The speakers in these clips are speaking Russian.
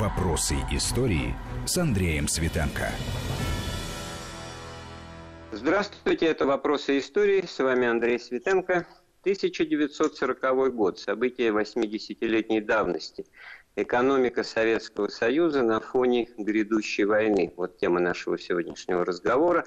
Вопросы истории с Андреем Светенко. Здравствуйте, это «Вопросы истории». С вами Андрей Светенко. 1940 год. События 80-летней давности. Экономика Советского Союза на фоне грядущей войны. Вот тема нашего сегодняшнего разговора.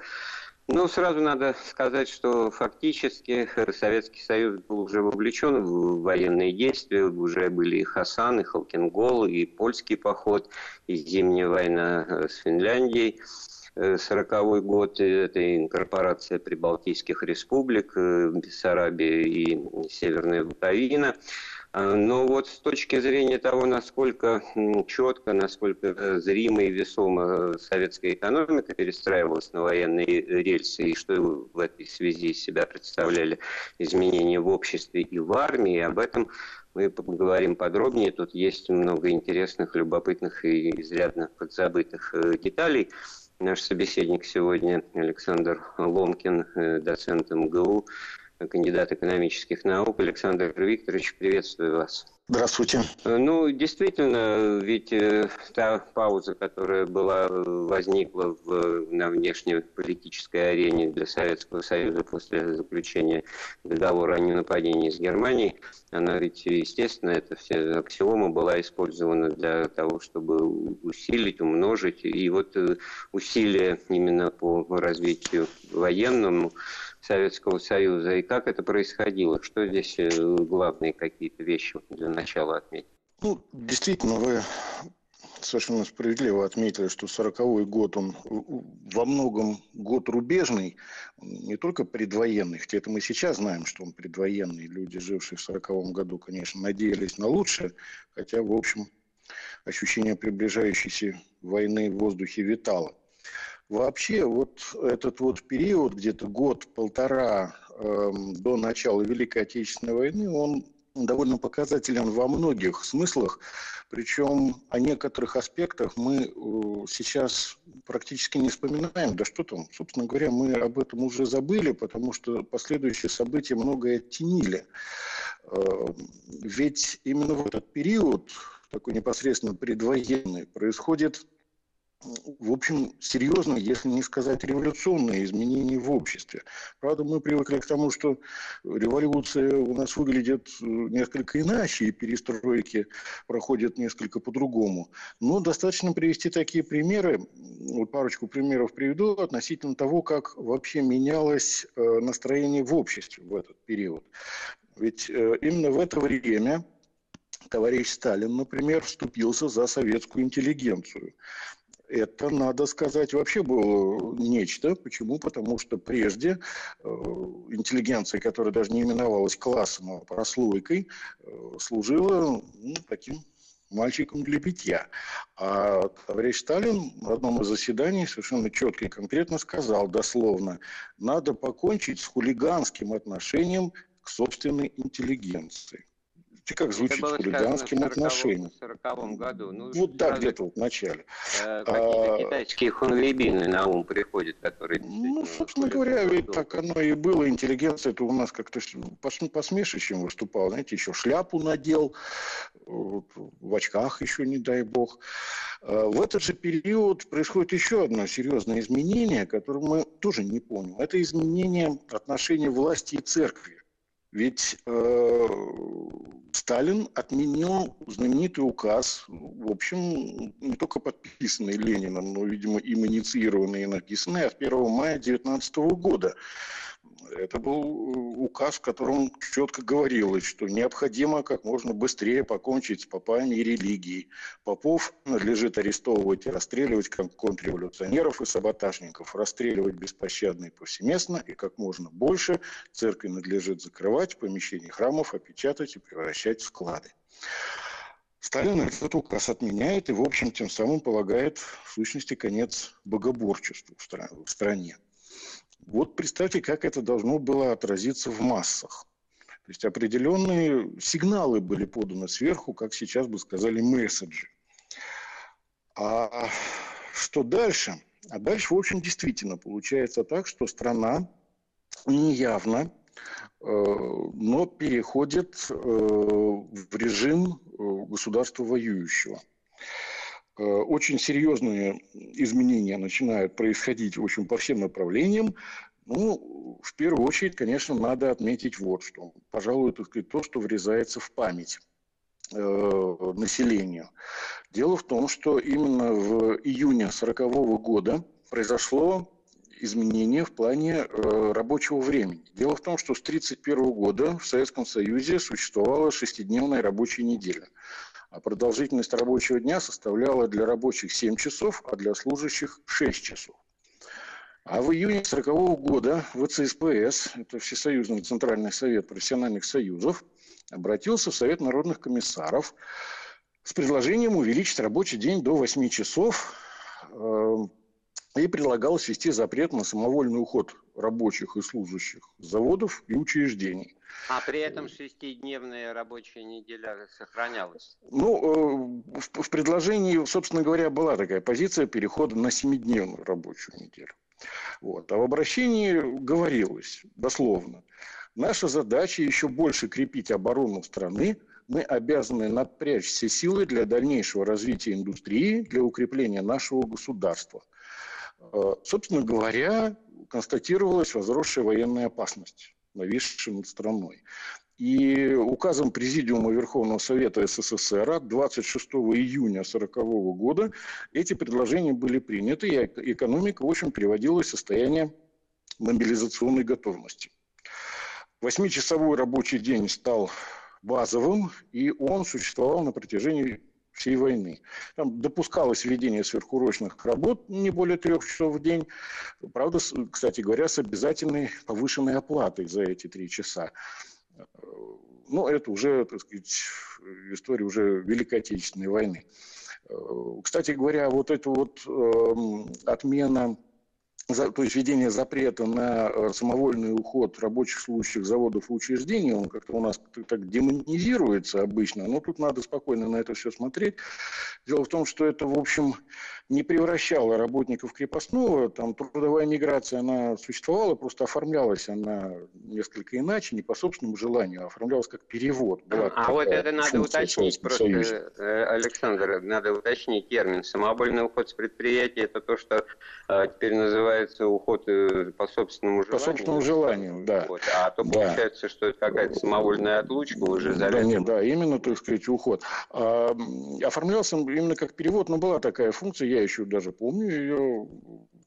Ну, сразу надо сказать, что фактически Советский Союз был уже вовлечен в военные действия, уже были и Хасан, и Халкингол, и польский поход, и зимняя война э, с Финляндией. 40 год, это инкорпорация Прибалтийских республик, э, Бессарабия и Северная Буковина. А, но вот с точки зрения того, насколько четко, насколько зримо и весомо советская экономика перестраивалась на военные рельсы, и что в этой связи из себя представляли изменения в обществе и в армии, об этом мы поговорим подробнее. Тут есть много интересных, любопытных и изрядно подзабытых э, деталей. Наш собеседник сегодня Александр Ломкин, э, доцент МГУ, кандидат экономических наук. Александр Викторович, приветствую вас. Здравствуйте. Ну, действительно, ведь э, та пауза, которая была, возникла в, на внешнеполитической арене для Советского Союза после заключения договора о ненападении с Германией, она ведь, естественно, это все аксиома была использована для того, чтобы усилить, умножить. И вот э, усилия именно по развитию военному Советского Союза и как это происходило? Что здесь э, главные какие-то вещи для начала отметить? Ну, действительно, вы совершенно справедливо отметили, что 40-й год, он во многом год рубежный, не только предвоенный, хотя это мы сейчас знаем, что он предвоенный. Люди, жившие в 40-м году, конечно, надеялись на лучшее, хотя, в общем, ощущение приближающейся войны в воздухе витало. Вообще, вот этот вот период, где-то год-полтора э, до начала Великой Отечественной войны, он довольно показателен во многих смыслах, причем о некоторых аспектах мы э, сейчас практически не вспоминаем. Да что там, собственно говоря, мы об этом уже забыли, потому что последующие события многое оттенили. Э, ведь именно в этот период, такой непосредственно предвоенный, происходит в общем, серьезные, если не сказать революционные изменения в обществе. Правда, мы привыкли к тому, что революция у нас выглядит э, несколько иначе, и перестройки проходят несколько по-другому. Но достаточно привести такие примеры, вот парочку примеров приведу, относительно того, как вообще менялось э, настроение в обществе в этот период. Ведь э, именно в это время товарищ Сталин, например, вступился за советскую интеллигенцию это, надо сказать, вообще было нечто. Почему? Потому что прежде э, интеллигенция, которая даже не именовалась классом, а прослойкой, э, служила ну, таким мальчиком для питья. А товарищ Сталин в одном из заседаний совершенно четко и конкретно сказал дословно, надо покончить с хулиганским отношением к собственной интеллигенции как звучит это было хулиганским отношением. В 40 году. Ну, вот так где-то в начале. Э, какие-то а, китайские хунвейбины на ум приходят, которые... Ну, собственно говоря, ведь так оно и было. Интеллигенция это у нас как-то посмешищем выступала. Знаете, еще шляпу надел, в очках еще, не дай бог. А в этот же период происходит еще одно серьезное изменение, которое мы тоже не помним. Это изменение отношения власти и церкви. Ведь э, Сталин отменил знаменитый указ, в общем, не только подписанный Лениным, но, видимо, им инициированный и написанный от 1 мая 19 года это был э, указ, в котором четко говорилось, что необходимо как можно быстрее покончить с попами и религией. Попов надлежит арестовывать и расстреливать контрреволюционеров и саботажников, расстреливать беспощадно и повсеместно, и как можно больше церкви надлежит закрывать, помещения храмов опечатать и превращать в склады. Сталин этот указ отменяет и, в общем, тем самым полагает, в сущности, конец богоборчеству в стране. Вот представьте, как это должно было отразиться в массах. То есть определенные сигналы были поданы сверху, как сейчас бы сказали, месседжи. А что дальше? А дальше, в общем, действительно получается так, что страна неявно, э, но переходит э, в режим э, государства воюющего. Очень серьезные изменения начинают происходить, в общем, по всем направлениям. Ну, в первую очередь, конечно, надо отметить вот что. Пожалуй, так то, что врезается в память э, населению. Дело в том, что именно в июне 1940 года произошло изменение в плане э, рабочего времени. Дело в том, что с 1931 года в Советском Союзе существовала шестидневная рабочая неделя. А продолжительность рабочего дня составляла для рабочих 7 часов, а для служащих 6 часов. А в июне 1940 года ВЦСПС, это Всесоюзный Центральный Совет профессиональных союзов, обратился в Совет народных комиссаров с предложением увеличить рабочий день до 8 часов э, и предлагалось ввести запрет на самовольный уход рабочих и служащих заводов и учреждений. А при этом шестидневная рабочая неделя сохранялась? Ну, э, в предложении, собственно говоря, была такая позиция перехода на семидневную рабочую неделю. Вот. А в обращении говорилось дословно, наша задача еще больше крепить оборону страны, мы обязаны напрячь все силы для дальнейшего развития индустрии, для укрепления нашего государства. Э, собственно говоря, констатировалась возросшая военная опасность, нависшая над страной. И указом Президиума Верховного Совета СССР от 26 июня 1940 года эти предложения были приняты, и экономика, в общем, приводилась в состояние мобилизационной готовности. Восьмичасовой рабочий день стал базовым, и он существовал на протяжении всей войны. Там допускалось введение сверхурочных работ не более трех часов в день. Правда, кстати говоря, с обязательной повышенной оплатой за эти три часа. Ну, это уже, так сказать, история уже Великой Отечественной войны. Кстати говоря, вот эта вот э, отмена то есть введение запрета на э, самовольный уход рабочих служащих заводов и учреждений, он как-то у нас так демонизируется обычно, но тут надо спокойно на это все смотреть. Дело в том, что это, в общем, не превращало работников крепостного, там трудовая миграция, она существовала, просто оформлялась она несколько иначе, не по собственному желанию, а оформлялась как перевод. Была а вот это надо уточнить просто, э, Александр, надо уточнить термин. Самовольный уход с предприятия, это то, что э, теперь называется уход э, по собственному желанию. По собственному желанию, да. Вот. А то да. получается, что это какая-то самовольная отлучка уже заведена. Да, нет, да, именно, так сказать, уход. А, оформлялся именно как перевод, но была такая функция, я еще даже помню ее,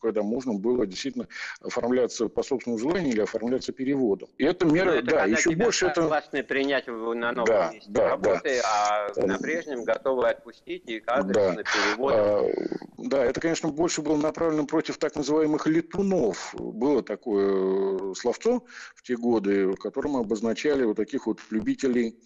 когда можно было действительно оформляться по собственному желанию или оформляться переводом. И это мера, это да, еще больше это... согласны принять на новом да, месте да, работы, да. а на прежнем готовы отпустить и адрес да. на перевод. А, да, это, конечно, больше было направлено против так называемых летунов. Было такое э, словцо в те годы, которым обозначали вот таких вот любителей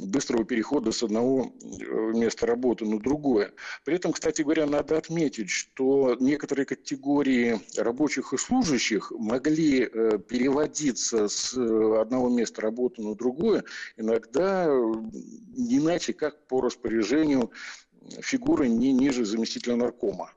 быстрого перехода с одного э, места работы на другое. При этом, кстати говоря, надо отметить, что некоторые категории рабочих и служащих могли э, переводиться с одного места работы на другое, иногда не иначе, как по распоряжению фигуры не ниже заместителя наркома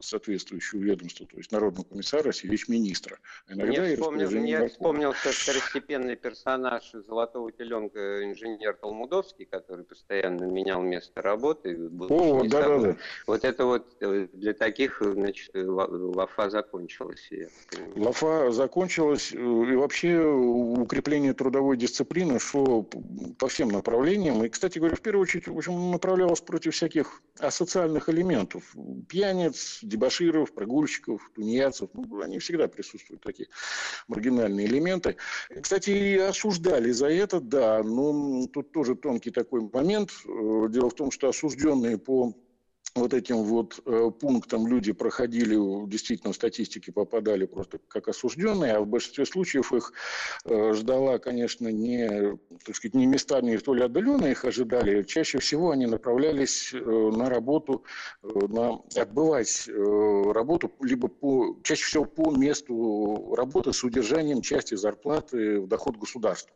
соответствующего ведомства, то есть народного комиссара, сельвич-министра. Иногда мне, вспомнил, мне вспомнился второстепенный персонаж «Золотого теленка» инженер Толмудовский, который постоянно менял место работы. О, да, да, да. Вот это вот э, для таких, значит, лафа закончилась. Лафа закончилась, э, и вообще укрепление трудовой дисциплины шло по всем направлениям. И, кстати говоря, в первую очередь, в общем, направлялось против всяких асоциальных элементов. Пьяниц, дебаширов, прогульщиков, тунеядцев. Ну, они всегда присутствуют, такие маргинальные элементы. Кстати, и осуждали за это, да, но тут тоже тонкий такой момент. Э, дело в том, что осужденные по вот этим вот э, пунктам люди проходили, действительно в статистике попадали просто как осужденные, а в большинстве случаев их э, ждала, конечно, не, так сказать, не места не столь отдаленные их ожидали. Чаще всего они направлялись э, на работу, э, на отбывать работу, либо по, чаще всего по месту работы с удержанием части зарплаты в доход государства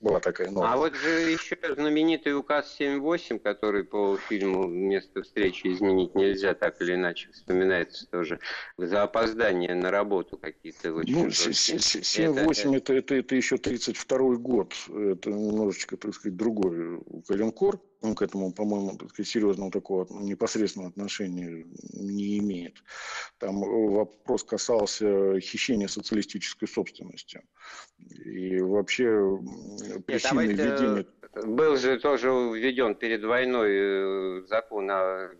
была такая норма. А вот же еще знаменитый указ 7.8, который по фильму «Место встречи изменить нельзя», так или иначе вспоминается тоже, за опоздание на работу какие-то очень... Ну, 7.8 это, это, это, это еще 32 год, это немножечко, так сказать, другой коленкор. Он к этому, по-моему, серьезного такого непосредственного отношения не имеет. Там вопрос касался хищения социалистической собственности. И вообще причины введения... Был же тоже введен перед войной э, закон о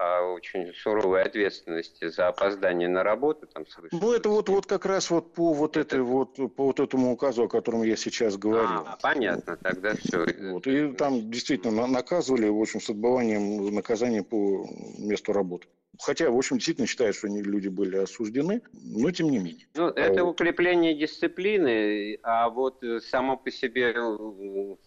о очень суровой ответственности за опоздание на работу. Там, ну, это вот, вот как раз вот по вот, этой, вот, по вот этому указу, о котором я сейчас говорю. А, понятно, тогда все. Вот, и там действительно наказывали, в общем, с отбыванием наказания по месту работы. Хотя, в общем, действительно считают, что они люди были осуждены, но тем не менее. Ну, это укрепление дисциплины, а вот само по себе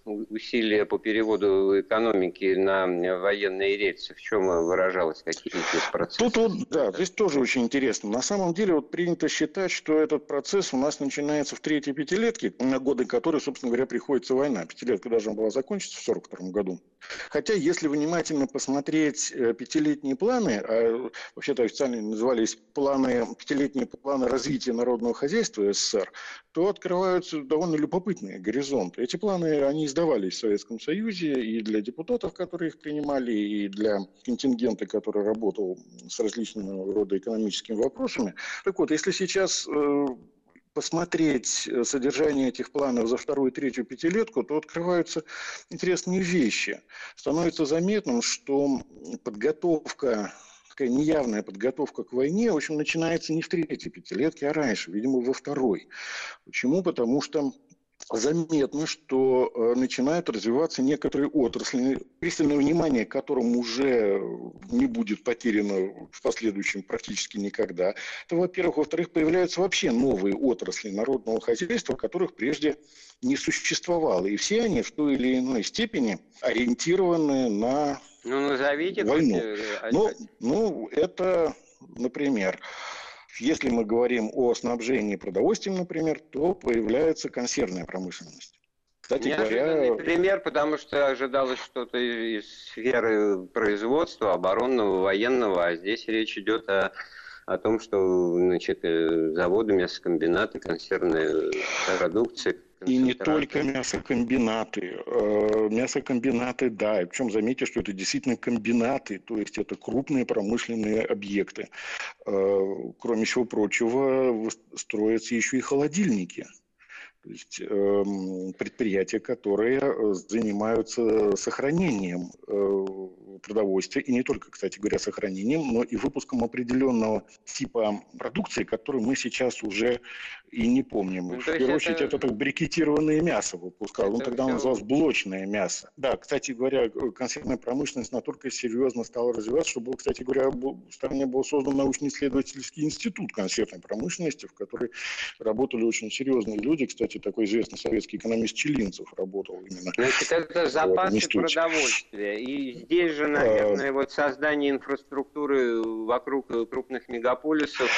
усилие по переводу экономики на военные рельсы, в чем выражалось, какие здесь процессы? Тут вот, да, здесь тоже очень интересно. На самом деле вот принято считать, что этот процесс у нас начинается в третьей пятилетке, на годы которой, собственно говоря, приходится война. Пятилетка должна была закончиться в 1942 году. Хотя, если внимательно посмотреть э, пятилетние планы, а вообще-то официально назывались планы, пятилетние планы развития народного хозяйства СССР, то открываются довольно любопытные горизонты. Эти планы, они издавались в Советском Союзе и для депутатов, которые их принимали, и для контингента, который работал с различными рода экономическими вопросами. Так вот, если сейчас э, посмотреть э, содержание этих планов за вторую третью пятилетку, то открываются интересные вещи. Становится заметным, что подготовка такая неявная подготовка к войне, в общем, начинается не в третьей пятилетке, а раньше, видимо, во второй. Почему? Потому что заметно, что э, начинают развиваться некоторые отрасли, пристальное внимание к которым уже не будет потеряно в последующем практически никогда. Это, во-первых. Во-вторых, появляются вообще новые отрасли народного хозяйства, которых прежде не существовало. И все они в той или иной степени ориентированы на ну, назовите войну. Хоть... Ну, ну, это, например, если мы говорим о снабжении продовольствием, например, то появляется консервная промышленность. Кстати Неожиданный говоря... пример, потому что ожидалось что-то из сферы производства, оборонного, военного, а здесь речь идет о о том, что значит, э, заводы, мясокомбинаты, консервная продукция и не только мясокомбинаты. Э, мясокомбинаты, да. Причем заметьте, что это действительно комбинаты, то есть это крупные промышленные объекты. Э, кроме всего прочего, строятся еще и холодильники. То есть э, предприятия, которые занимаются сохранением э, продовольствия, и не только, кстати говоря, сохранением, но и выпуском определенного типа продукции, которую мы сейчас уже и не помним. Ну, в первую очередь, это, это брикетированное мясо выпускал. Это Он тогда все... называлось блочное мясо. Да, кстати говоря, консервная промышленность настолько серьезно стала развиваться, что, был, кстати говоря, в стране был создан научно-исследовательский институт консервной промышленности, в который работали очень серьезные люди. Кстати, такой известный советский экономист Челинцев работал именно. Значит, это запасы продовольствия. И здесь же, наверное, а... вот создание инфраструктуры вокруг крупных мегаполисов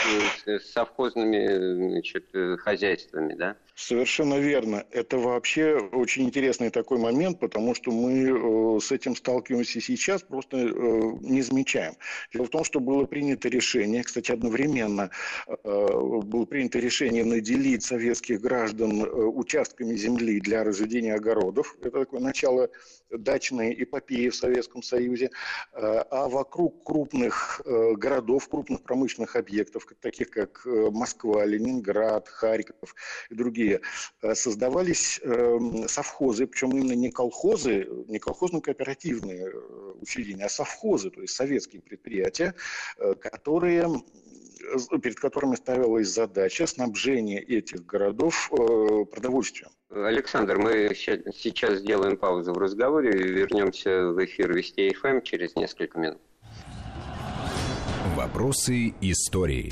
с совхозными значит, хозяйствами, да? Совершенно верно. Это вообще очень интересный такой момент, потому что мы э, с этим сталкиваемся сейчас, просто э, не замечаем. Дело в том, что было принято решение, кстати, одновременно э, было принято решение наделить советских граждан участками земли для разведения огородов. Это такое начало дачной эпопеи в Советском Союзе. А вокруг крупных городов, крупных промышленных объектов, таких как Москва, Ленинград, Харьков и другие э, создавались эм, совхозы, причем именно не колхозы, не колхозно-кооперативные э, учреждения, а совхозы, то есть советские предприятия, э, которые перед которыми ставилась задача снабжения этих городов продовольствием. Alexander, мы сейчас сделаем паузу в разговоре и вернемся в эфир Вести ФМ эм через несколько минут. Вопросы истории.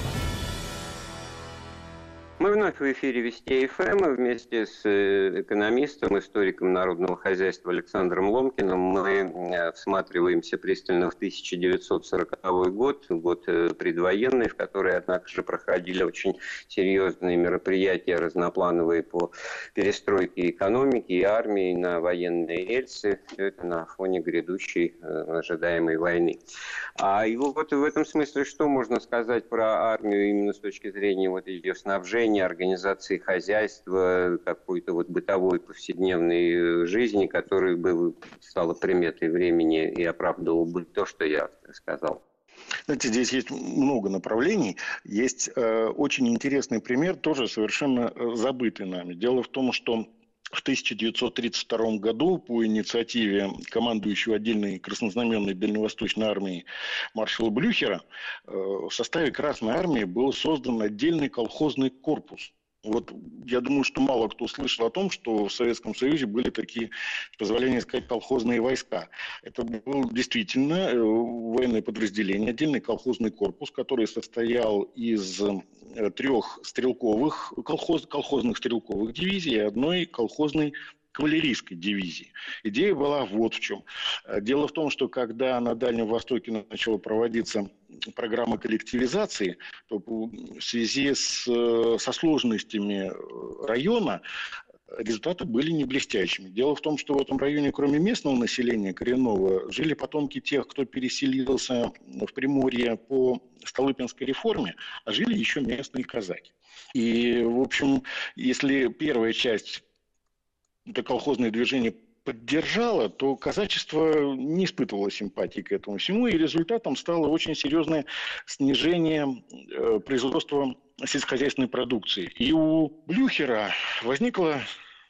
Вновь в эфире Вести ФМ вместе с э, экономистом, историком народного хозяйства Александром Ломкиным мы э, всматриваемся пристально в 1940 год, год э, предвоенный, в который, однако же, проходили очень серьезные мероприятия разноплановые по перестройке экономики и армии на военные рельсы. Все это на фоне грядущей ожидаемой войны. А и вот в этом смысле что можно сказать про армию именно с точки зрения вот ее снабжения, организации хозяйства, какой-то вот бытовой повседневной жизни, которая бы стала приметой времени и оправдывала бы то, что я сказал. Знаете, здесь есть много направлений. Есть э, очень интересный пример, тоже совершенно э, забытый нами. Дело в том, что в 1932 году по инициативе командующего отдельной краснознаменной дальневосточной армии маршала Блюхера э, в составе Красной армии был создан отдельный колхозный корпус. Вот я думаю, что мало кто слышал о том, что в Советском Союзе были такие, позволение сказать, колхозные войска. Это был действительно э, военное подразделение, отдельный колхозный корпус, который состоял из э, трех стрелковых, колхоз, колхозных стрелковых дивизий и одной колхозной кавалерийской дивизии. Идея была вот в чем. Э, дело в том, что когда на Дальнем Востоке начала проводиться программа коллективизации, то в связи с, э, со сложностями э, района результаты были не блестящими. Дело в том, что в этом районе, кроме местного населения коренного, жили потомки тех, кто переселился в Приморье по Столыпинской реформе, а жили еще местные казаки. И, в общем, если первая часть это колхозное движение поддержало, то казачество не испытывало симпатии к этому всему, и результатом стало очень серьезное снижение э, производства сельскохозяйственной продукции. И у Блюхера возникла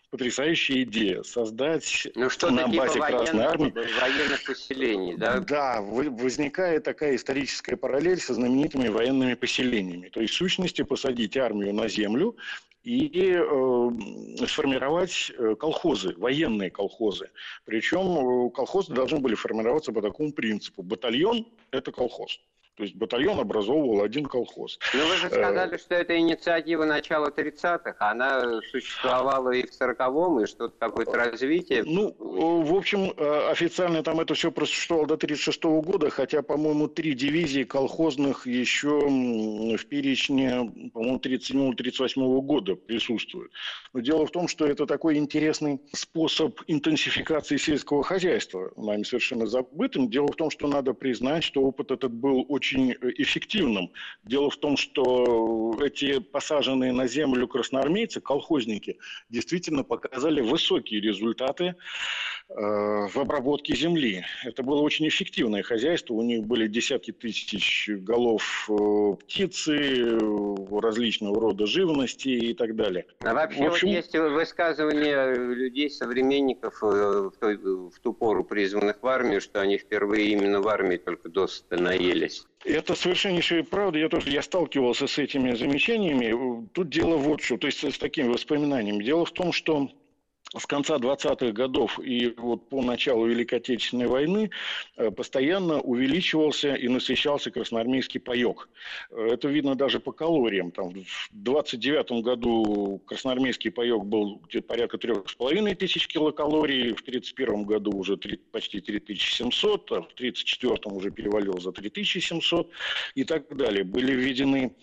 потрясающая идея создать ну, что на базе Красной Армии военных поселений, да? Да, возникает такая историческая параллель со знаменитыми военными поселениями. То есть, в сущности, посадить армию на землю и э, сформировать э, колхозы, военные колхозы. Причем э, колхозы должны были формироваться по такому принципу. Батальон – это колхоз. То есть батальон образовывал один колхоз. Но вы же сказали, что это инициатива начала 30-х. Она существовала и в 40-м, и что-то какое-то развитие. Ну, в общем, официально там это все просуществовало до 36 -го года, хотя, по-моему, три дивизии колхозных еще в перечне, по-моему, 37-38 года присутствуют. Но дело в том, что это такой интересный способ интенсификации сельского хозяйства, нами совершенно забытым. Дело в том, что надо признать, что опыт этот был очень очень эффективным. Дело в том, что эти посаженные на землю красноармейцы, колхозники, действительно показали высокие результаты в обработке земли. Это было очень эффективное хозяйство. У них были десятки тысяч голов э, птицы, различного рода живности и так далее. А вообще в общем... вот есть высказывания людей, современников э, в, той, в ту пору призванных в армию, что они впервые именно в армии только досыта наелись. Это совершеннейшая правда. Я тоже я сталкивался с этими замечаниями. Тут дело вот что, то есть с такими воспоминаниями. Дело в том, что с конца 20-х годов и вот по началу Великой Отечественной войны э, постоянно увеличивался и насыщался красноармейский паек. Э, это видно даже по калориям. Там, в 29 году красноармейский паек был где-то порядка 3,5 тысяч килокалорий, в 31 году уже 3, почти 3700, а в 34 уже перевалил за 3700 и так далее. Были введены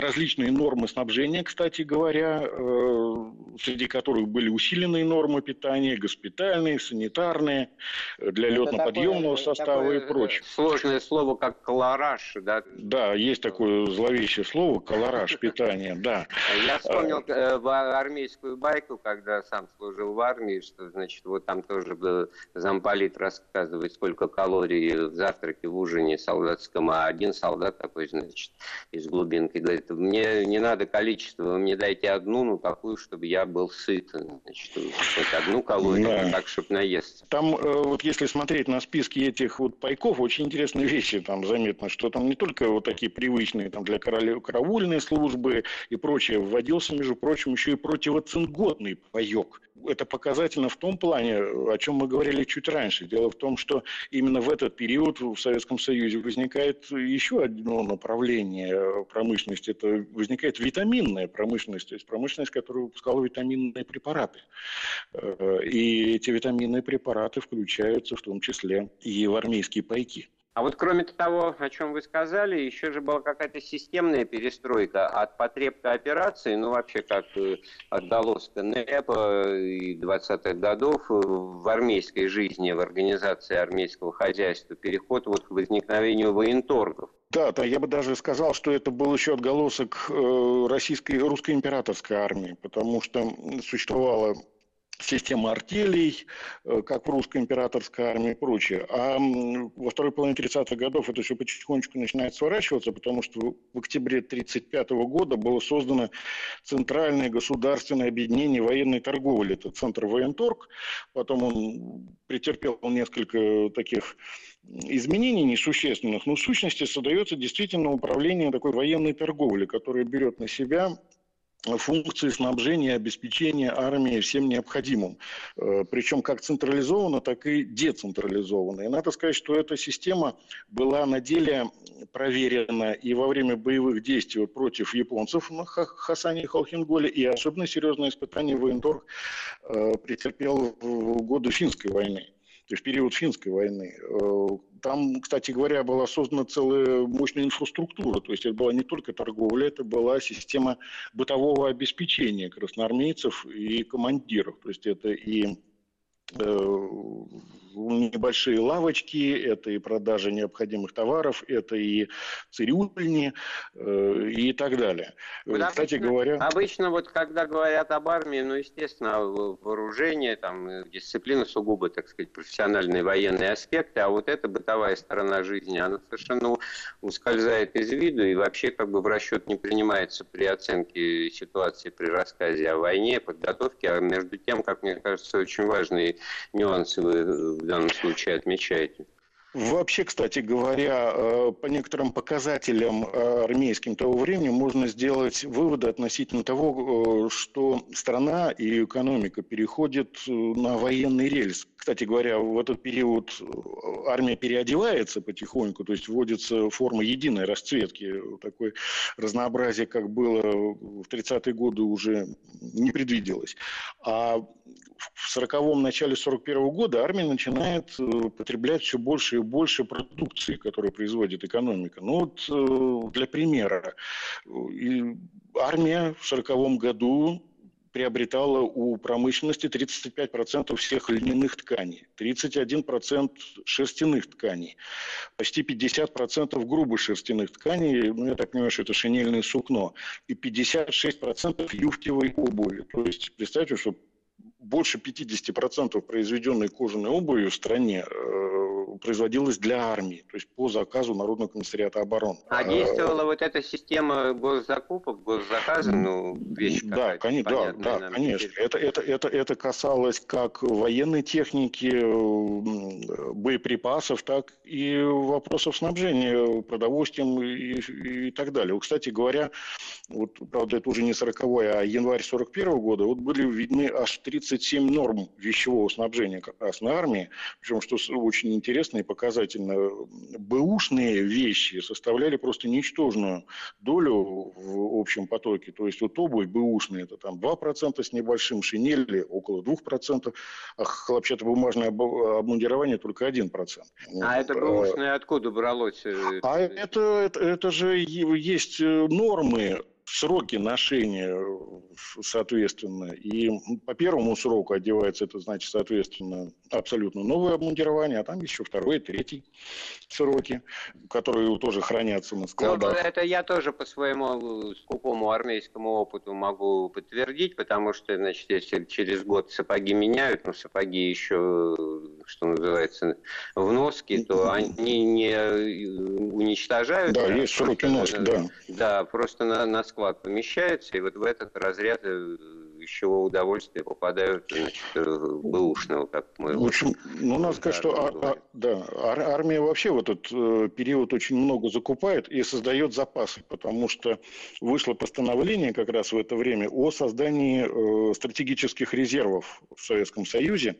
различные нормы снабжения, кстати говоря, э, среди которых были усиленные нормы питания, госпитальные, санитарные, для летно-подъемного состава такое и прочее. Сложное слово, как колораж, да? Да, есть такое зловещее слово, колораж питания, да. Я вспомнил э, армейскую байку, когда сам служил в армии, что, значит, вот там тоже был замполит рассказывает, сколько калорий в завтраке, в ужине солдатском, а один солдат такой, значит, из глубинки говорит, мне не надо количество, вы мне дайте одну, ну, такую, чтобы я был сыт значит, хоть одну калорию, да. так, чтобы наесться. Там, э, вот если смотреть на списки этих вот пайков, очень интересные вещи там заметно, что там не только вот такие привычные там для караульной службы и прочее, вводился, между прочим, еще и противоцинготный паек. Это показательно в том плане, о чем мы говорили чуть раньше. Дело в том, что именно в этот период в Советском Союзе возникает еще одно направление промышленности. Это возникает витаминная промышленность, то есть промышленность, которая выпускала витаминные препараты. Э, и эти витаминные препараты включаются в том числе и в армейские пайки. А вот кроме того, о чем вы сказали, еще же была какая-то системная перестройка от потреб кооперации, ну вообще как э, отголоска НЭПа и 20-х годов э, в армейской жизни, в организации армейского хозяйства, переход вот к возникновению военторгов. Да, да, я бы даже сказал, что это был еще отголосок э, российской, русской императорской армии, потому что существовала система артелей, э, как в русской императорской армии и прочее. А во второй половине 30-х годов это все потихонечку начинает сворачиваться, потому что в октябре 1935 года было создано Центральное государственное объединение военной торговли. Это Центр Военторг. Потом он претерпел несколько таких изменений несущественных, но в сущности создается действительно управление такой военной торговли, которое берет на себя функции снабжения и обеспечения армии всем необходимым. Э, Причем как централизованно, так и децентрализованно. И надо сказать, что эта система была на деле проверена и во время боевых действий против японцев на Хасане и Холхенголе, и особенно серьезное испытание военторг э, претерпел в годы финской войны то есть период финской войны. Э, там, кстати говоря, была создана целая мощная инфраструктура. То есть это была не только торговля, это была система бытового обеспечения красноармейцев и командиров. То есть это и Э, небольшие лавочки, это и продажа необходимых товаров, это и цирюльни э, и так далее. Вот Кстати обычно, говоря... Обычно вот когда говорят об армии, ну, естественно, вооружение, там, дисциплина сугубо, так сказать, профессиональные военные аспекты, а вот эта бытовая сторона жизни, она совершенно ускользает из виду и вообще как бы в расчет не принимается при оценке ситуации, при рассказе о войне, подготовке, а между тем, как мне кажется, очень важный нюансы вы в данном случае отмечаете? Вообще, кстати говоря, э, по некоторым показателям э, армейским того времени можно сделать выводы относительно того, э, что страна и экономика переходят на военный рельс. Кстати говоря, в этот период армия переодевается потихоньку, то есть вводится форма единой расцветки. Такое разнообразие, как было в 30-е годы, уже не предвиделось. А в 40-м, начале 41 -го года армия начинает потреблять все больше и больше продукции, которую производит экономика. Ну вот э, для примера, армия в 1940 году приобретала у промышленности 35% всех льняных тканей, 31% шерстяных тканей, почти 50% грубых шерстяных тканей, ну, я так понимаю, что это шинельное сукно, и 56% юфтевой обуви. То есть, представьте, что больше 50% произведенной кожаной обуви в стране э, производилось для армии, то есть по заказу Народного комиссариата обороны. А действовала вот эта система госзакупок, госзаказа, ну, вещь Да, конечно, да, да, конечно. Это, это, это, это касалось как военной техники, боеприпасов, так и вопросов снабжения продовольствием и, и так далее. Кстати говоря, вот, правда, это уже не 40-й, а январь 41 -го года, вот были видны аж 37 норм вещевого снабжения Красной Армии, причем, что очень интересно и показательно, бэушные вещи составляли просто ничтожную долю в общем потоке, то есть вот обувь бэушная, это там 2% с небольшим, шинели около 2%, а хлопчатобумажное обмундирование только 1%. А это бэушное откуда бралось? А это, это, это же есть нормы сроки ношения, соответственно, и по первому сроку одевается, это значит, соответственно, абсолютно новое обмундирование, а там еще второй, третий сроки, которые тоже хранятся на складах. Ну, это я тоже по своему скупому армейскому опыту могу подтвердить, потому что, значит, если через год сапоги меняют, но сапоги еще, что называется, в носке, то они не уничтожают. Да, есть сроки носки, да. Да, просто на, на склад помещаются, и вот в этот разряд э, чего удовольствия попадают значит, бэушного, как мы... В общем, ну, надо сказать, что ар- а, да, ар- армия вообще в этот э, период очень много закупает и создает запасы, потому что вышло постановление как раз в это время о создании э, стратегических резервов в Советском Союзе,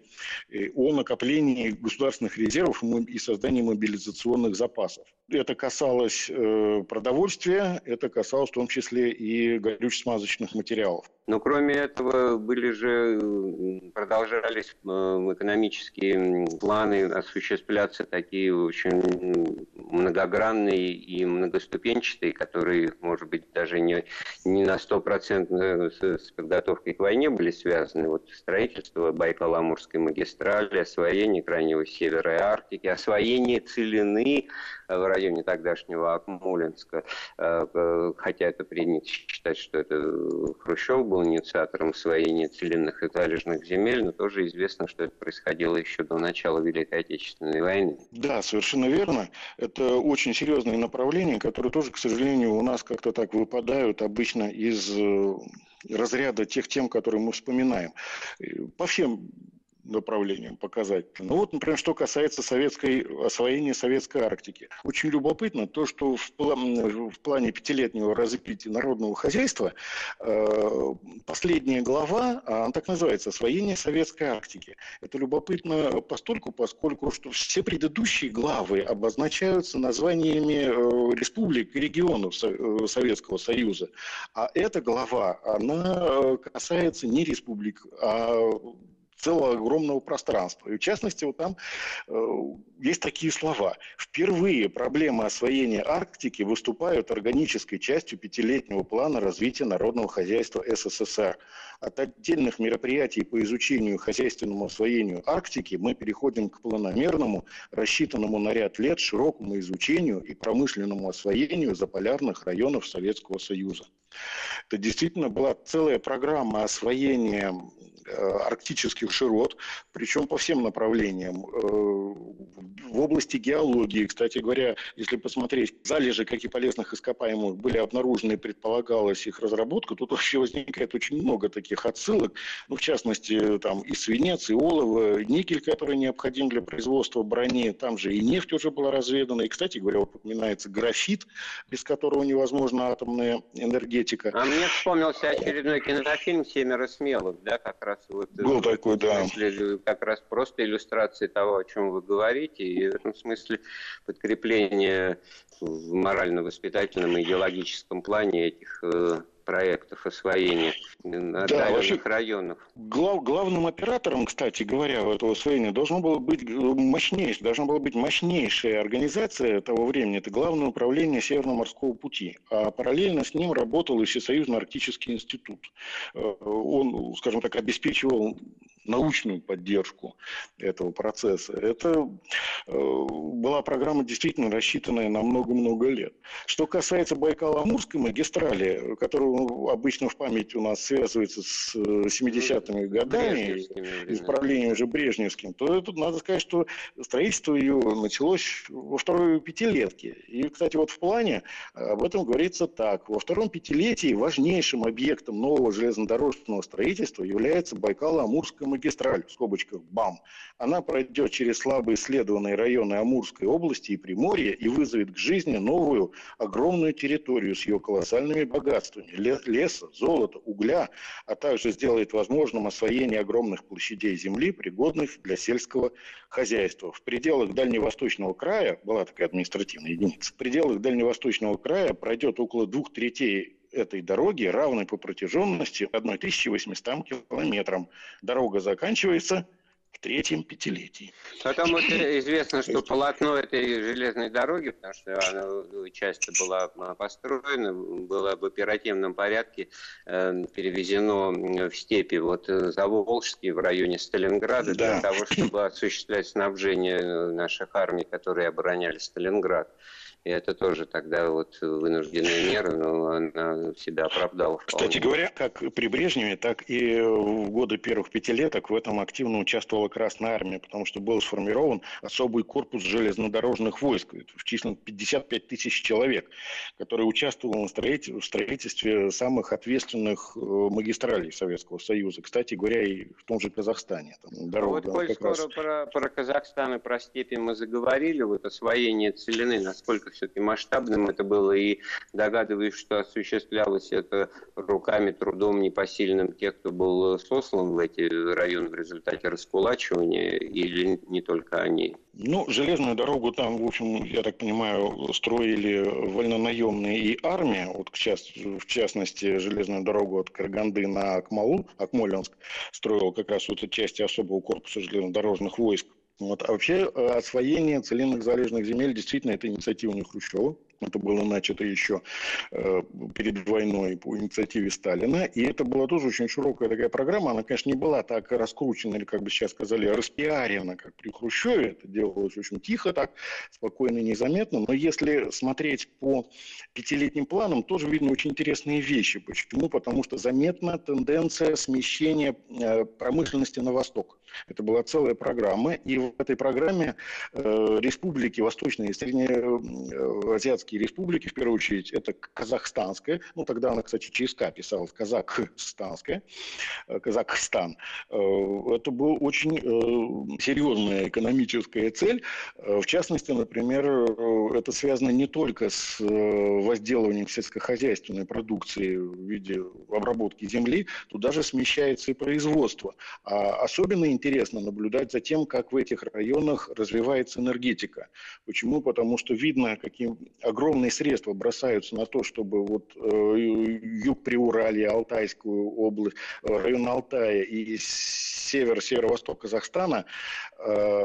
о накоплении государственных резервов и создании мобилизационных запасов. Это касалось э, продовольствия, это касалось в том числе и горюче-смазочных материалов. Но кроме этого были же, продолжались э, экономические планы осуществляться такие очень многогранные и многоступенчатые, которые, может быть, даже не, не на стопроцентно с, с подготовкой к войне были связаны. Вот строительство Байкало-Амурской магистрали, освоение Крайнего Севера и Арктики, освоение целины в районе тогдашнего Акмолинска, э, хотя это принято считать, что это Хрущев был инициатором освоения целинных и залежных земель, но тоже известно, что это происходило еще до начала Великой Отечественной войны. Да, совершенно верно. Это очень серьезные направления, которые тоже, к сожалению, у нас как-то так выпадают обычно из э, разряда тех тем, которые мы вспоминаем. По всем направлением показательно. Ну вот, например, что касается советской, освоения советской Арктики. Очень любопытно то, что в, план, в плане пятилетнего развития народного хозяйства э, последняя глава, она так называется, освоение советской Арктики. Это любопытно постольку, поскольку что все предыдущие главы обозначаются названиями э, республик и регионов э, Советского Союза. А эта глава, она э, касается не республик, а целого огромного пространства. И в частности, вот там э, есть такие слова. Впервые проблемы освоения Арктики выступают органической частью пятилетнего плана развития народного хозяйства СССР. От отдельных мероприятий по изучению хозяйственному освоению Арктики мы переходим к планомерному, рассчитанному на ряд лет широкому изучению и промышленному освоению заполярных районов Советского Союза. Это действительно была целая программа освоения Э, арктических широт, причем по всем направлениям. Э, в области геологии, кстати говоря, если посмотреть, залежи каких полезных ископаемых были обнаружены, предполагалась их разработка, тут вообще возникает очень много таких отсылок, ну, в частности, там и свинец, и олово, никель, который необходим для производства брони, там же и нефть уже была разведана, и, кстати говоря, упоминается графит, без которого невозможна атомная энергетика. А мне вспомнился очередной кинофильм «Семеро смелых», да, как раз вот был в такой, да. как раз просто иллюстрации того, о чем вы говорите, и в этом смысле подкрепление в морально-воспитательном и идеологическом плане этих э, проектов освоения отдаленных да, вообще, районов. Глав, главным оператором, кстати говоря, этого освоения должно было быть мощнейшее, должна была быть мощнейшая организация того времени. Это Главное управление Северно-морского пути. А параллельно с ним работал и Всесоюзный арктический институт. Э, он, скажем так, обеспечивал научную поддержку этого процесса. Это э, была программа действительно рассчитанная на много-много лет. Что касается Байкало-Амурской магистрали, которую обычно в памяти у нас связывается с 70-ми э, годами, и управлением уже Брежневским, то тут надо сказать, что строительство ее началось во второй пятилетке. И, кстати, вот в плане об этом говорится так. Во втором пятилетии важнейшим объектом нового железнодорожного строительства является Байкало-Амурская магистраль, в скобочках БАМ, она пройдет через слабо исследованные районы Амурской области и Приморья и вызовет к жизни новую огромную территорию с ее колоссальными богатствами леса, золота, угля, а также сделает возможным освоение огромных площадей земли, пригодных для сельского хозяйства. В пределах Дальневосточного края, была такая административная единица, в пределах Дальневосточного края пройдет около двух третей этой дороги равной по протяженности 1800 километрам. Дорога заканчивается в третьем пятилетии. Потом вот известно, что полотно этой железной дороги, потому что она часто была построена, было в оперативном порядке э, перевезено в степи вот за Волжский в районе Сталинграда да. для того, чтобы осуществлять снабжение наших армий, которые обороняли Сталинград. И это тоже тогда вот вынужденная мера, но она себя оправдала. Вполне. Кстати говоря, как при Брежневе, так и в годы первых пятилеток в этом активно участвовала Красная Армия, потому что был сформирован особый корпус железнодорожных войск в числе 55 тысяч человек, который участвовал в строительстве самых ответственных э, магистралей Советского Союза. Кстати говоря, и в том же Казахстане. Там дорога, вот, коль скоро раз... про, про Казахстан и про степи мы заговорили, вот освоение целины, насколько все-таки масштабным это было, и догадываюсь, что осуществлялось это руками, трудом непосильным тех, кто был сослан в эти районы в результате раскулачивания, или не только они? Ну, железную дорогу там, в общем, я так понимаю, строили вольнонаемные и армия. Вот, в, част, в частности, железную дорогу от Караганды на Акмалу, Акмоленск, строил как раз вот части особого корпуса железнодорожных войск. Вот. А вообще э, освоение целинных залежных земель действительно это инициатива не Хрущева. Это было начато еще э, перед войной по инициативе Сталина. И это была тоже очень широкая такая программа. Она, конечно, не была так раскручена, или, как бы сейчас сказали, распиарена, как при Хрущеве. Это делалось очень тихо так, спокойно и незаметно. Но если смотреть по пятилетним планам, тоже видно очень интересные вещи. Почему? Потому что заметна тенденция смещения э, промышленности на восток. Это была целая программа. И в этой программе э, республики, восточные и среднеазиатские республики, в первую очередь, это казахстанская, ну, тогда она, кстати, ЧСК писалась, казахстанская, э, Казахстан. Э, это была очень э, серьезная экономическая цель. В частности, например, это связано не только с возделыванием сельскохозяйственной продукции в виде обработки земли, туда же смещается и производство. А особенно интересно наблюдать за тем, как в этих районах развивается энергетика. Почему? Потому что видно, огромным огромные средства бросаются на то, чтобы вот э, юг Приуралья, Алтайскую область, э, район Алтая и север, северо-восток Казахстана э,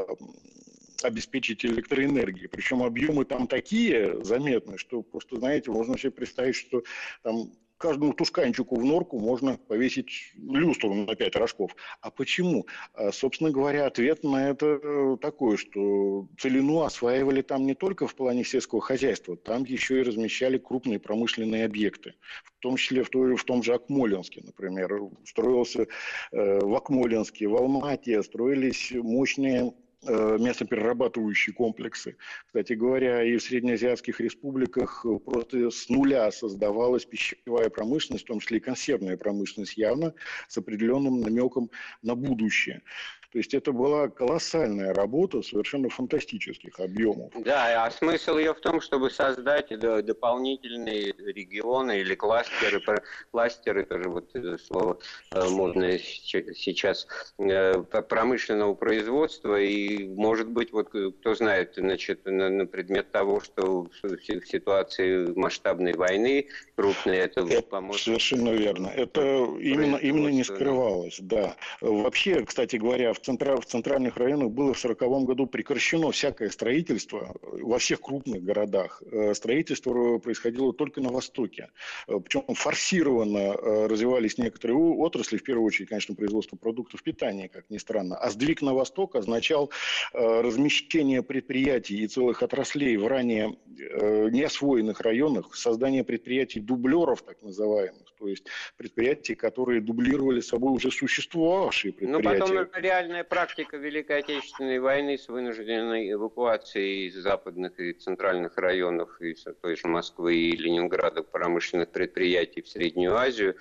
обеспечить электроэнергией. Причем объемы там такие заметные, что просто, знаете, можно себе представить, что там каждому тушканчику в норку можно повесить люстру на пять рожков. А почему? А, собственно говоря, ответ на это э, такой, что целину осваивали там не только в плане сельского хозяйства, там еще и размещали крупные промышленные объекты. В том числе в, той, в том же Акмолинске, например. Строился э, в Акмолинске, в Алмате строились мощные мясоперерабатывающие комплексы. Кстати говоря, и в среднеазиатских республиках просто с нуля создавалась пищевая промышленность, в том числе и консервная промышленность явно, с определенным намеком на будущее. То есть это была колоссальная работа совершенно фантастических объемов. Да, а смысл ее в том, чтобы создать дополнительные регионы или кластеры. Кластеры, тоже вот слово э, модное сейчас, э, промышленного производства. И, может быть, вот кто знает, значит, на, на предмет того, что в ситуации масштабной войны крупной это, это поможет. Совершенно верно. Это именно, именно не скрывалось, да. Вообще, кстати говоря, в, центра, в центральных районах было в 1940 году прекращено всякое строительство во всех крупных городах. Э, строительство происходило только на Востоке. Э, Причем форсированно э, развивались некоторые отрасли, в первую очередь, конечно, производство продуктов питания, как ни странно. А сдвиг на Восток означал размещение предприятий и целых отраслей в ранее неосвоенных районах, создание предприятий дублеров, так называемых, то есть предприятий, которые дублировали собой уже существовавшие предприятия. Но потом реальная практика Великой Отечественной войны с вынужденной эвакуацией из западных и центральных районов, из той же Москвы и Ленинграда промышленных предприятий в Среднюю Азию,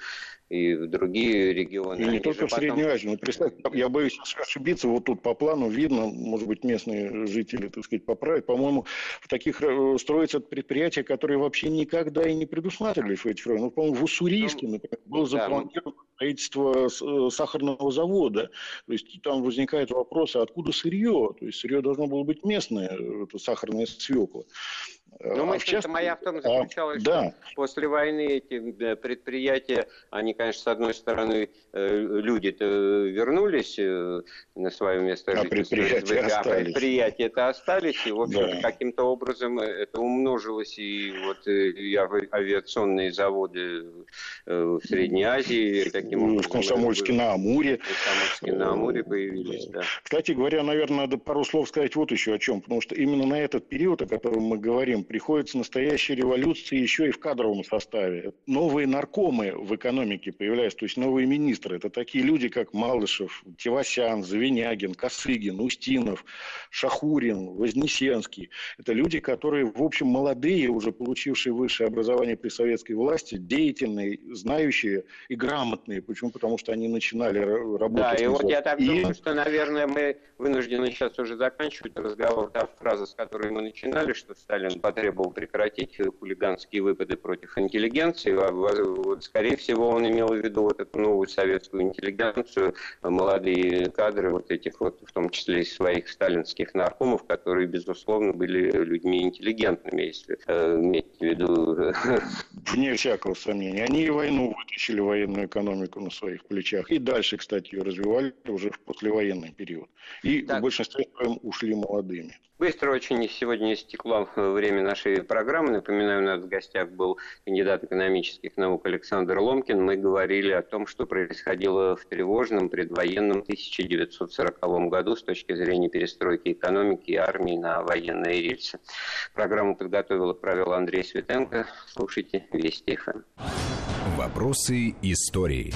и в другие регионы. И не только в потом... Среднюю Азию. Ну, представь, я боюсь ошибиться, вот тут по плану видно, может быть, местные жители, так сказать, поправят. По-моему, в таких э, строятся предприятия, которые вообще никогда и не предусматривались в этих районах. Ну, по-моему, в Уссурийске, ну, например, было да, запланировано строительство э, сахарного завода. То есть там возникает вопрос, а откуда сырье? То есть сырье должно было быть местное, это сахарная свекла. Ну, мысль а моя в том заключалась, а, что да. после войны эти предприятия, они, конечно, с одной стороны, э, люди-то вернулись э, на свое место а предприятия а предприятия-то остались, и, в общем да. каким-то образом это умножилось, и вот и авиационные заводы в Средней Азии таким образом. В Комсомольске на Амуре. В Комсомольске на Амуре появились, да. Кстати говоря, наверное, надо пару слов сказать вот еще о чем, потому что именно на этот период, о котором мы говорим, поколениям приходится настоящая революция еще и в кадровом составе. Новые наркомы в экономике появляются, то есть новые министры. Это такие люди, как Малышев, Тевасян, Завинягин, Косыгин, Устинов, Шахурин, Вознесенский. Это люди, которые, в общем, молодые, уже получившие высшее образование при советской власти, деятельные, знающие и грамотные. Почему? Потому что они начинали работать. Да, и вот я так и... думаю, что, наверное, мы вынуждены сейчас уже заканчивать разговор. Та фраза, с которой мы начинали, что Сталин потребовал прекратить хулиганские выпады против интеллигенции. А, вот, скорее всего, он имел в виду вот эту новую советскую интеллигенцию, молодые кадры вот этих вот, в том числе и своих сталинских наркомов, которые, безусловно, были людьми интеллигентными, если э, иметь в виду... Вне всякого сомнения. Они и войну вытащили, военную экономику на своих плечах. И дальше, кстати, ее развивали уже в послевоенный период. И так. в большинстве своем ушли молодыми. Быстро очень сегодня истекло время нашей программы. Напоминаю, у нас в гостях был кандидат экономических наук Александр Ломкин. Мы говорили о том, что происходило в тревожном предвоенном 1940 году с точки зрения перестройки экономики и армии на военные рельсы. Программу подготовил и провел Андрей Светенко. Слушайте Вести ФМ. Вопросы истории.